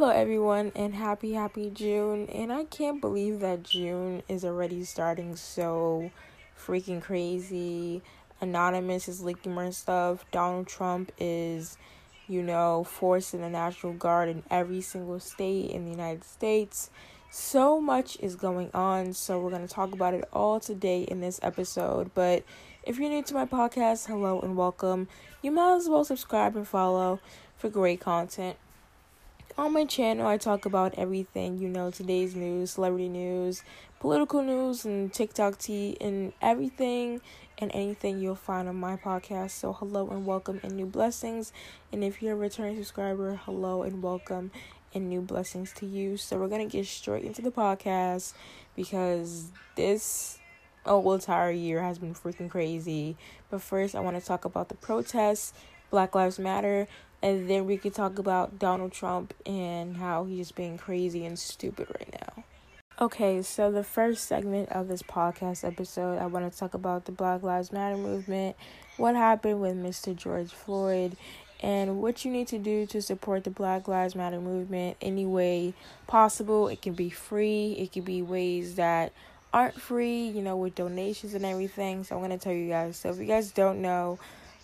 Hello, everyone, and happy, happy June. And I can't believe that June is already starting so freaking crazy. Anonymous is leaking more stuff. Donald Trump is, you know, forcing the National Guard in every single state in the United States. So much is going on, so we're going to talk about it all today in this episode. But if you're new to my podcast, hello and welcome. You might as well subscribe and follow for great content. On my channel, I talk about everything, you know, today's news, celebrity news, political news, and TikTok tea, and everything and anything you'll find on my podcast. So, hello and welcome and new blessings. And if you're a returning subscriber, hello and welcome and new blessings to you. So, we're going to get straight into the podcast because this oh, whole entire year has been freaking crazy. But first, I want to talk about the protests, Black Lives Matter, and then we could talk about Donald Trump and how he's being crazy and stupid right now. Okay, so the first segment of this podcast episode, I want to talk about the Black Lives Matter movement, what happened with Mr. George Floyd, and what you need to do to support the Black Lives Matter movement any way possible. It can be free, it can be ways that aren't free, you know, with donations and everything. So I'm going to tell you guys. So if you guys don't know,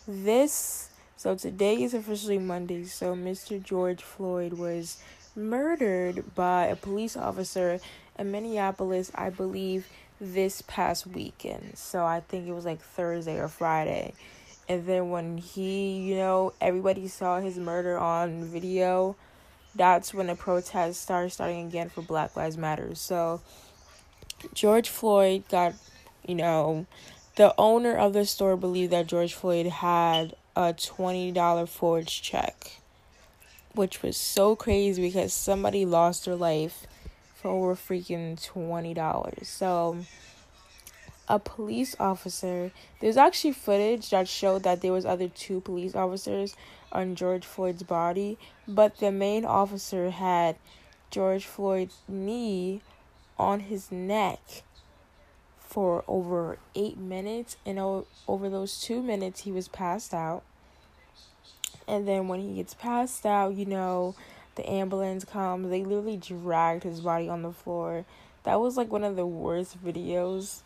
this so today is officially Monday. So Mr. George Floyd was murdered by a police officer in Minneapolis, I believe, this past weekend. So I think it was like Thursday or Friday. And then when he, you know, everybody saw his murder on video, that's when the protests started starting again for Black Lives Matter. So George Floyd got, you know, the owner of the store believed that George Floyd had a $20 forged check, which was so crazy because somebody lost their life for over freaking $20. So, a police officer, there's actually footage that showed that there was other two police officers on George Floyd's body, but the main officer had George Floyd's knee on his neck for over eight minutes, and over those two minutes, he was passed out. And then when he gets passed out, you know, the ambulance comes. They literally dragged his body on the floor. That was like one of the worst videos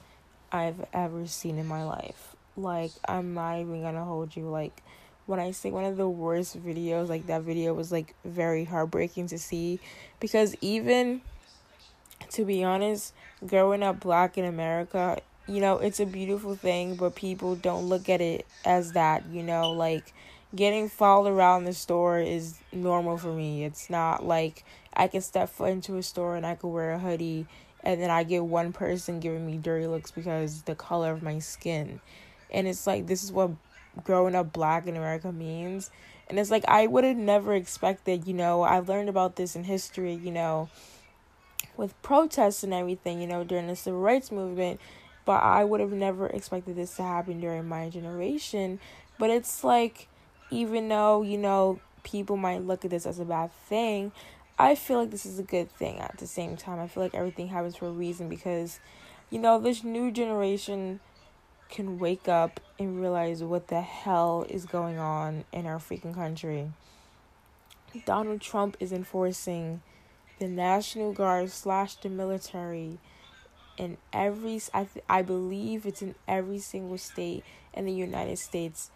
I've ever seen in my life. Like, I'm not even gonna hold you. Like, when I say one of the worst videos, like, that video was like very heartbreaking to see because even to be honest, growing up black in America, you know, it's a beautiful thing, but people don't look at it as that, you know, like getting followed around the store is normal for me. It's not like I can step foot into a store and I could wear a hoodie and then I get one person giving me dirty looks because the color of my skin. And it's like this is what growing up black in America means. And it's like I would have never expected, you know, I learned about this in history, you know, with protests and everything, you know, during the civil rights movement. But I would have never expected this to happen during my generation. But it's like, even though, you know, people might look at this as a bad thing, I feel like this is a good thing at the same time. I feel like everything happens for a reason because, you know, this new generation can wake up and realize what the hell is going on in our freaking country. Donald Trump is enforcing the National Guard slash the military in every I th- I believe it's in every single state in the United States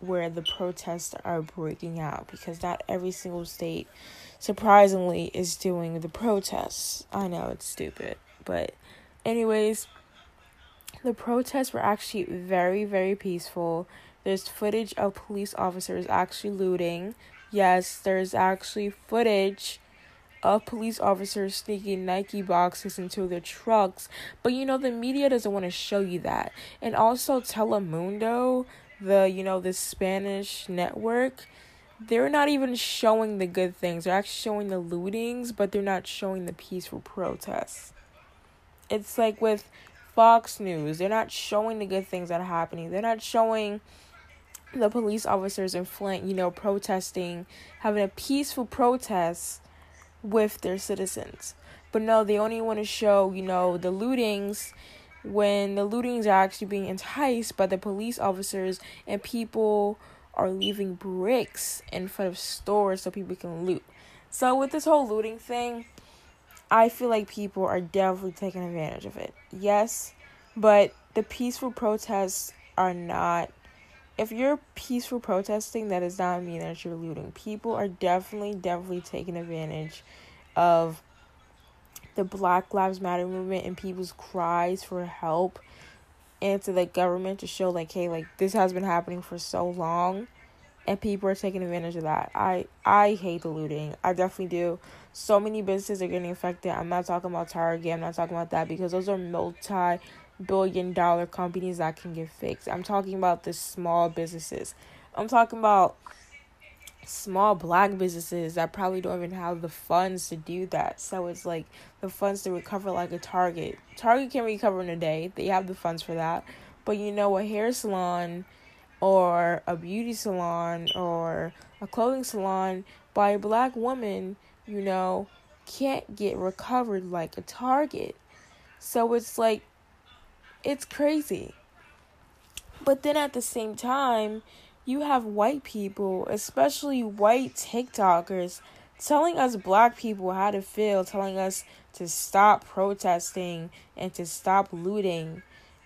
where the protests are breaking out because not every single state surprisingly is doing the protests. I know it's stupid, but anyways, the protests were actually very very peaceful. There's footage of police officers actually looting. Yes, there's actually footage of police officers sneaking Nike boxes into their trucks. But you know, the media doesn't want to show you that. And also, Telemundo, the, you know, the Spanish network, they're not even showing the good things. They're actually showing the lootings, but they're not showing the peaceful protests. It's like with Fox News, they're not showing the good things that are happening. They're not showing the police officers in Flint, you know, protesting, having a peaceful protest with their citizens. But no, they only want to show, you know, the lootings when the lootings are actually being enticed by the police officers and people are leaving bricks in front of stores so people can loot. So with this whole looting thing, I feel like people are definitely taking advantage of it. Yes, but the peaceful protests are not if you're peaceful protesting, that does not mean that you're looting. People are definitely, definitely taking advantage of the Black Lives Matter movement and people's cries for help and to the government to show like, hey, like this has been happening for so long and people are taking advantage of that. I I hate the looting. I definitely do. So many businesses are getting affected. I'm not talking about Target. I'm not talking about that because those are multi billion dollar companies that can get fixed. I'm talking about the small businesses. I'm talking about small black businesses that probably don't even have the funds to do that. So it's like the funds to recover like a Target. Target can recover in a day. They have the funds for that. But you know, a hair salon or a beauty salon or a clothing salon by a black woman, you know, can't get recovered like a Target. So it's like it's crazy. But then at the same time, you have white people, especially white TikTokers, telling us black people how to feel, telling us to stop protesting and to stop looting.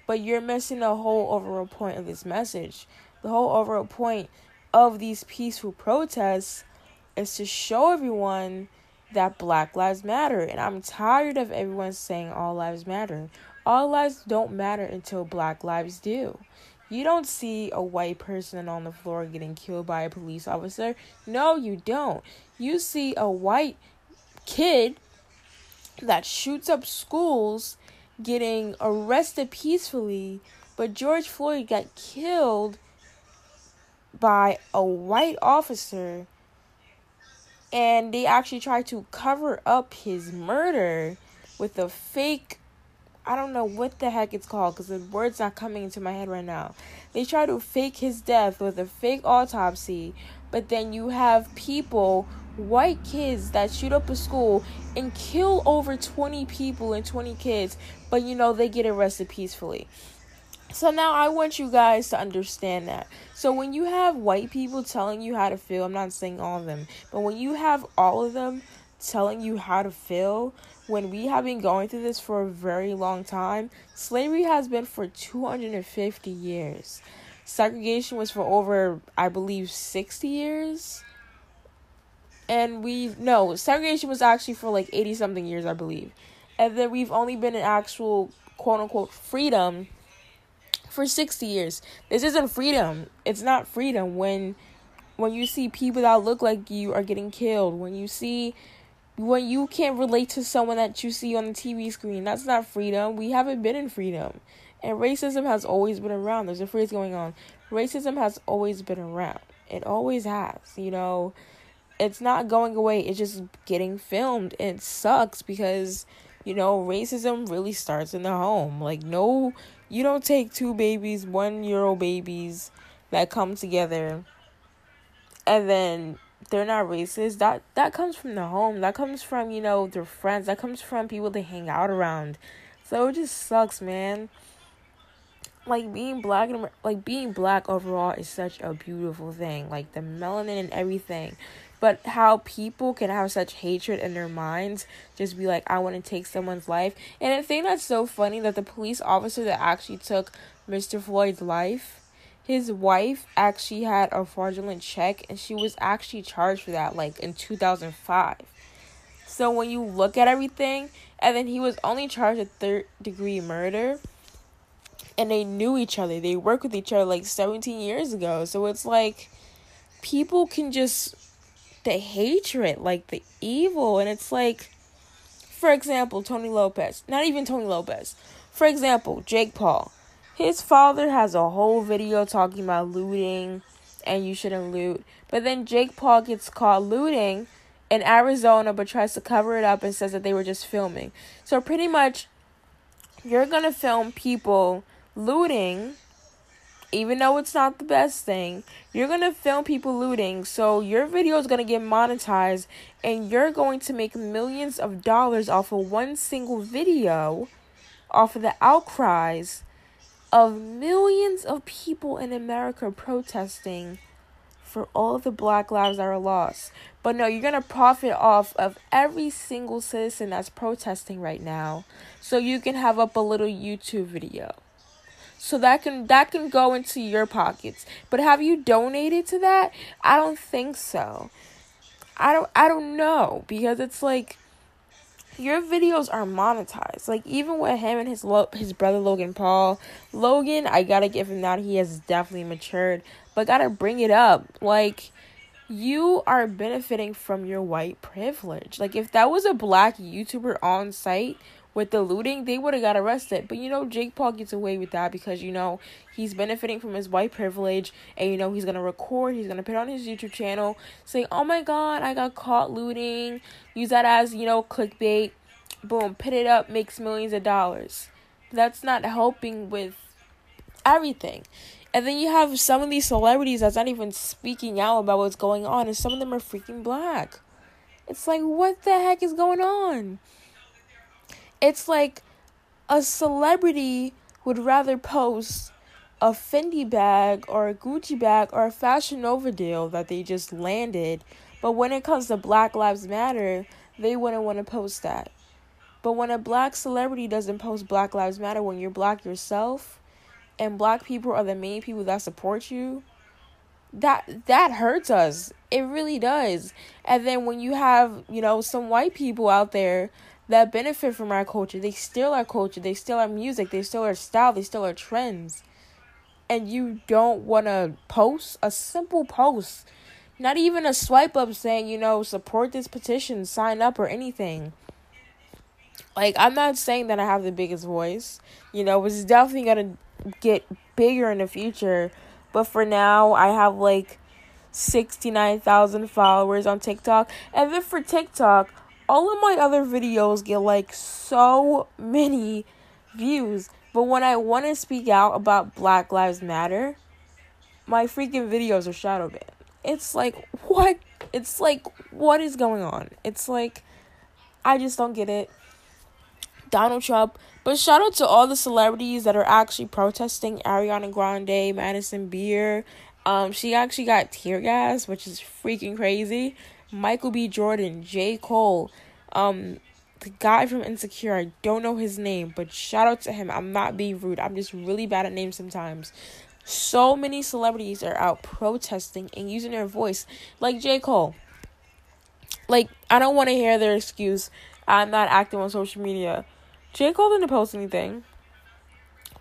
But you're missing the whole overall point of this message. The whole overall point of these peaceful protests is to show everyone that Black Lives Matter. And I'm tired of everyone saying all lives matter. All lives don't matter until Black lives do. You don't see a white person on the floor getting killed by a police officer. No, you don't. You see a white kid that shoots up schools getting arrested peacefully, but George Floyd got killed by a white officer and they actually tried to cover up his murder with a fake I don't know what the heck it's called because the word's not coming into my head right now. They try to fake his death with a fake autopsy, but then you have people, white kids, that shoot up a school and kill over 20 people and 20 kids, but you know, they get arrested peacefully. So now I want you guys to understand that. So when you have white people telling you how to feel, I'm not saying all of them, but when you have all of them telling you how to feel when we have been going through this for a very long time. Slavery has been for 250 years. Segregation was for over, I believe, 60 years. And we, no, segregation was actually for like 80 something years, I believe. And then we've only been in actual quote unquote freedom for 60 years. This isn't freedom. It's not freedom when when you see people that look like you are getting killed, when you see when you can't relate to someone that you see on the TV screen, that's not freedom. We haven't been in freedom. And racism has always been around. There's a phrase going on. Racism has always been around. It always has. You know, it's not going away. It's just getting filmed. It sucks because, you know, racism really starts in the home. Like, no, you don't take two babies, one year old babies that come together and then they're not racist. That that comes from the home. That comes from you know their friends. That comes from people they hang out around. So it just sucks man. Like being black and like being black overall is such a beautiful thing. Like the melanin and everything. But how people can have such hatred in their minds just be like i want to take someone's life. And the thing that's so funny that the police officer that actually took mr floyd's life his wife actually had a fraudulent check and she was actually charged for that like in 2005 so when you look at everything and then he was only charged with third degree murder and they knew each other. They worked with each other like 17 years ago. So it's like people can just the hatred like the evil and it's like for example tony lopez. Not even tony lopez. For example jake paul his father has a whole video talking about looting and you shouldn't loot. But then Jake Paul gets caught looting in Arizona but tries to cover it up and says that they were just filming. So pretty much you're going to film people looting even though it's not the best thing. You're going to film people looting. So your video is going to get monetized and you're going to make millions of dollars off of one single video off of the outcries of millions of people in America protesting for all the black lives that are lost. But no, you're going to profit off of every single citizen that's protesting right now so you can have up a little YouTube video. So that can that can go into your pockets. But have you donated to that? I don't think so. I don't I don't know because it's like your videos are monetized. Like even with him and his lo- his brother Logan Paul, Logan, I gotta give him that he has definitely matured, but gotta bring it up. Like you are benefiting from your white privilege. Like if that was a black YouTuber on site with the looting, they would have got arrested. But you know, Jake Paul gets away with that because you know he's benefiting from his white privilege, and you know he's gonna record, he's gonna put on his YouTube channel, saying, "Oh my God, I got caught looting." Use that as you know clickbait. Boom, put it up, makes millions of dollars. That's not helping with everything. And then you have some of these celebrities that's not even speaking out about what's going on, and some of them are freaking black. It's like, what the heck is going on? It's like a celebrity would rather post a Fendi bag or a Gucci bag or a Fashion Nova deal that they just landed. But when it comes to Black Lives Matter, they wouldn't want to post that. But when a black celebrity doesn't post Black Lives Matter when you're black yourself, and black people are the main people that support you, that that hurts us. It really does. And then when you have, you know, some white people out there that benefit from our culture. They steal our culture, they steal our music, they steal our style, they steal our trends. And you don't want to post a simple post, not even a swipe up saying, you know, support this petition, sign up, or anything. Like, I'm not saying that I have the biggest voice, you know, it's definitely going to get bigger in the future. But for now, I have like 69,000 followers on TikTok. And then for TikTok, all of my other videos get like so many views. But when I want to speak out about Black Lives Matter, my freaking videos are shadow banned. It's like, what? It's like, what is going on? It's like, I just don't get it. Donald Trump. But shout out to all the celebrities that are actually protesting Ariana Grande, Madison Beer. Um, she actually got tear gas, which is freaking crazy. Michael B. Jordan, J. Cole, um, the guy from Insecure, I don't know his name, but shout out to him. I'm not being rude. I'm just really bad at names sometimes. So many celebrities are out protesting and using their voice, like J. Cole. Like, I don't want to hear their excuse. I'm not active on social media. J. Cole didn't post anything,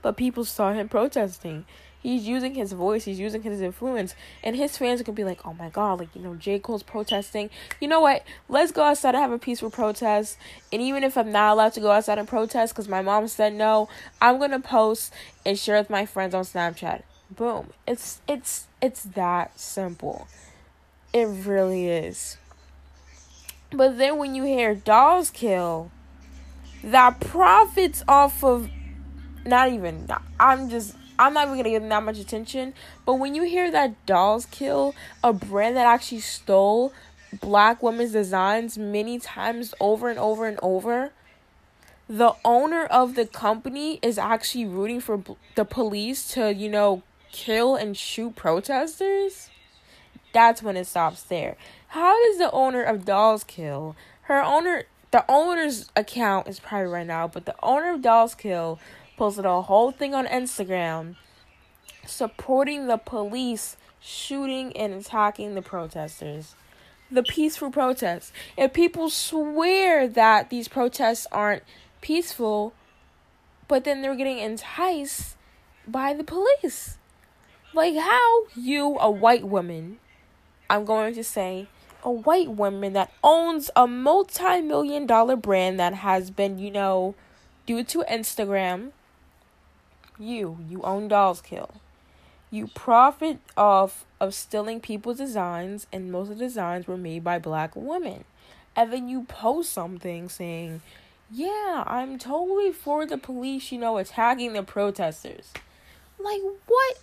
but people saw him protesting. He's using his voice, he's using his influence, and his fans can be like, oh my god, like, you know, J. Cole's protesting. You know what? Let's go outside and have a peaceful protest. And even if I'm not allowed to go outside and protest because my mom said no, I'm gonna post and share with my friends on Snapchat. Boom. It's it's it's that simple. It really is. But then when you hear dolls kill, that profits off of not even I'm just I'm not even gonna give them that much attention. But when you hear that Dolls Kill, a brand that actually stole black women's designs many times over and over and over, the owner of the company is actually rooting for the police to, you know, kill and shoot protesters. That's when it stops there. How does the owner of Dolls Kill, her owner, the owner's account is private right now, but the owner of Dolls Kill posted a whole thing on Instagram supporting the police shooting and attacking the protesters. The peaceful protests. If people swear that these protests aren't peaceful, but then they're getting enticed by the police. Like how you, a white woman, I'm going to say, a white woman that owns a multi million dollar brand that has been, you know, due to Instagram, you, you own Dolls Kill. You profit off of stealing people's designs, and most of the designs were made by black women. And then you post something saying, Yeah, I'm totally for the police, you know, attacking the protesters. Like, what?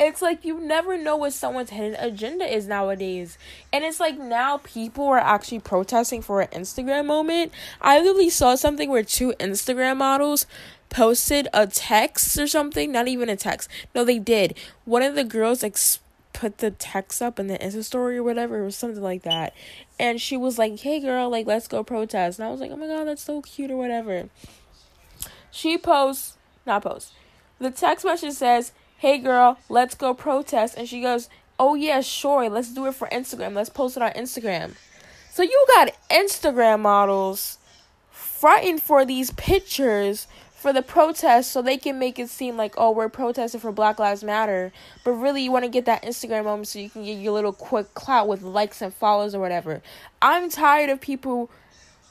It's like you never know what someone's hidden agenda is nowadays. And it's like now people are actually protesting for an Instagram moment. I literally saw something where two Instagram models posted a text or something, not even a text. No, they did. One of the girls ex- put the text up in the Insta story or whatever, or something like that. And she was like, Hey girl, like let's go protest. And I was like, Oh my god, that's so cute or whatever. She posts not posts. The text message says, Hey girl, let's go protest and she goes, Oh yeah, sure, let's do it for Instagram. Let's post it on Instagram. So you got Instagram models fighting for these pictures for the protest so they can make it seem like oh we're protesting for black lives matter. But really you want to get that instagram moment so you can get your little quick clout with likes and follows or whatever. I'm tired of people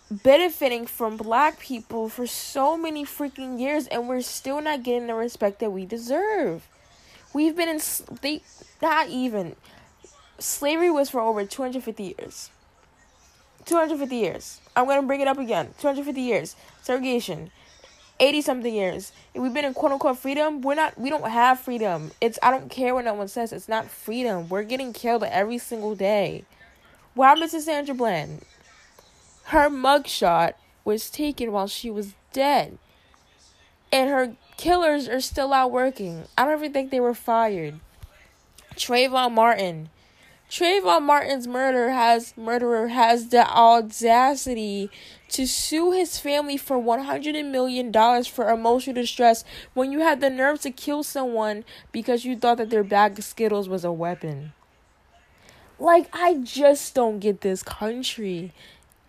benefiting from black people for so many freaking years and we're still not getting the respect that we deserve. We've been in they not even. Slavery was for over 250 years. 250 years. I'm going to bring it up again. 250 years. Segregation 80 something years. If we've been in quote unquote freedom, we're not we don't have freedom. It's I don't care what no one says, it's not freedom. We're getting killed every single day. What Mrs. Sandra Bland? Her mugshot was taken while she was dead. And her killers are still out working. I don't even think they were fired. Trayvon Martin. Trayvon Martin's murder has murderer has the audacity to sue his family for $100 million for emotional distress when you had the nerve to kill someone because you thought that their bag of Skittles was a weapon. Like, I just don't get this country.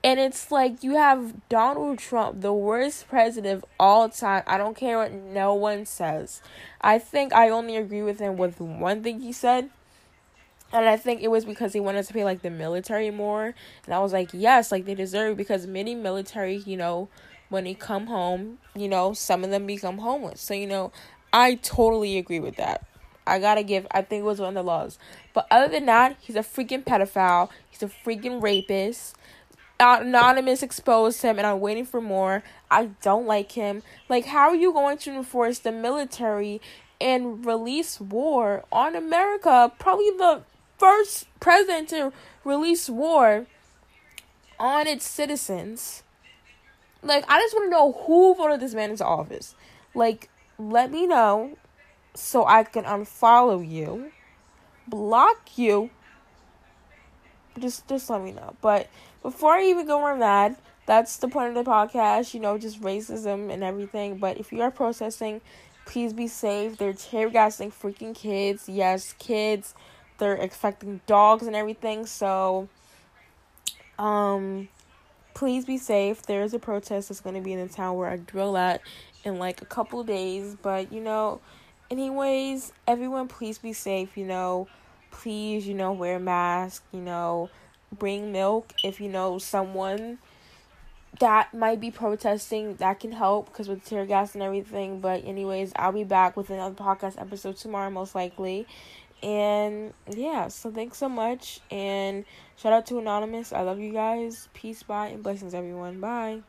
And it's like you have Donald Trump, the worst president of all time. I don't care what no one says. I think I only agree with him with one thing he said and I think it was because he wanted to pay like the military more. And I was like, yes, like they deserve because many military, you know, when they come home, you know, some of them become homeless. So, you know, I totally agree with that. I gotta give, I think it was one of the laws. But other than that, he's a freaking pedophile. He's a freaking rapist. Anonymous exposed him, and I'm waiting for more. I don't like him. Like, how are you going to enforce the military and release war on America? Probably the first president to release war on its citizens. Like, I just want to know who voted this man into office. Like, let me know so I can unfollow you, block you. Just, just let me know. But before I even go more mad, that's the point of the podcast. You know, just racism and everything. But if you are processing, please be safe. They're tear gassing freaking kids. Yes, kids they're expecting dogs and everything. So, um, please be safe. There is a protest that's going to be in the town where I drill at in like a couple days. But, you know, anyways, everyone, please be safe. You know, please, you know, wear a mask. You know, bring milk if you know someone that might be protesting that can help because with tear gas and everything but anyways i'll be back with another podcast episode tomorrow most likely and yeah, so thanks so much. And shout out to Anonymous. I love you guys. Peace, bye, and blessings, everyone. Bye.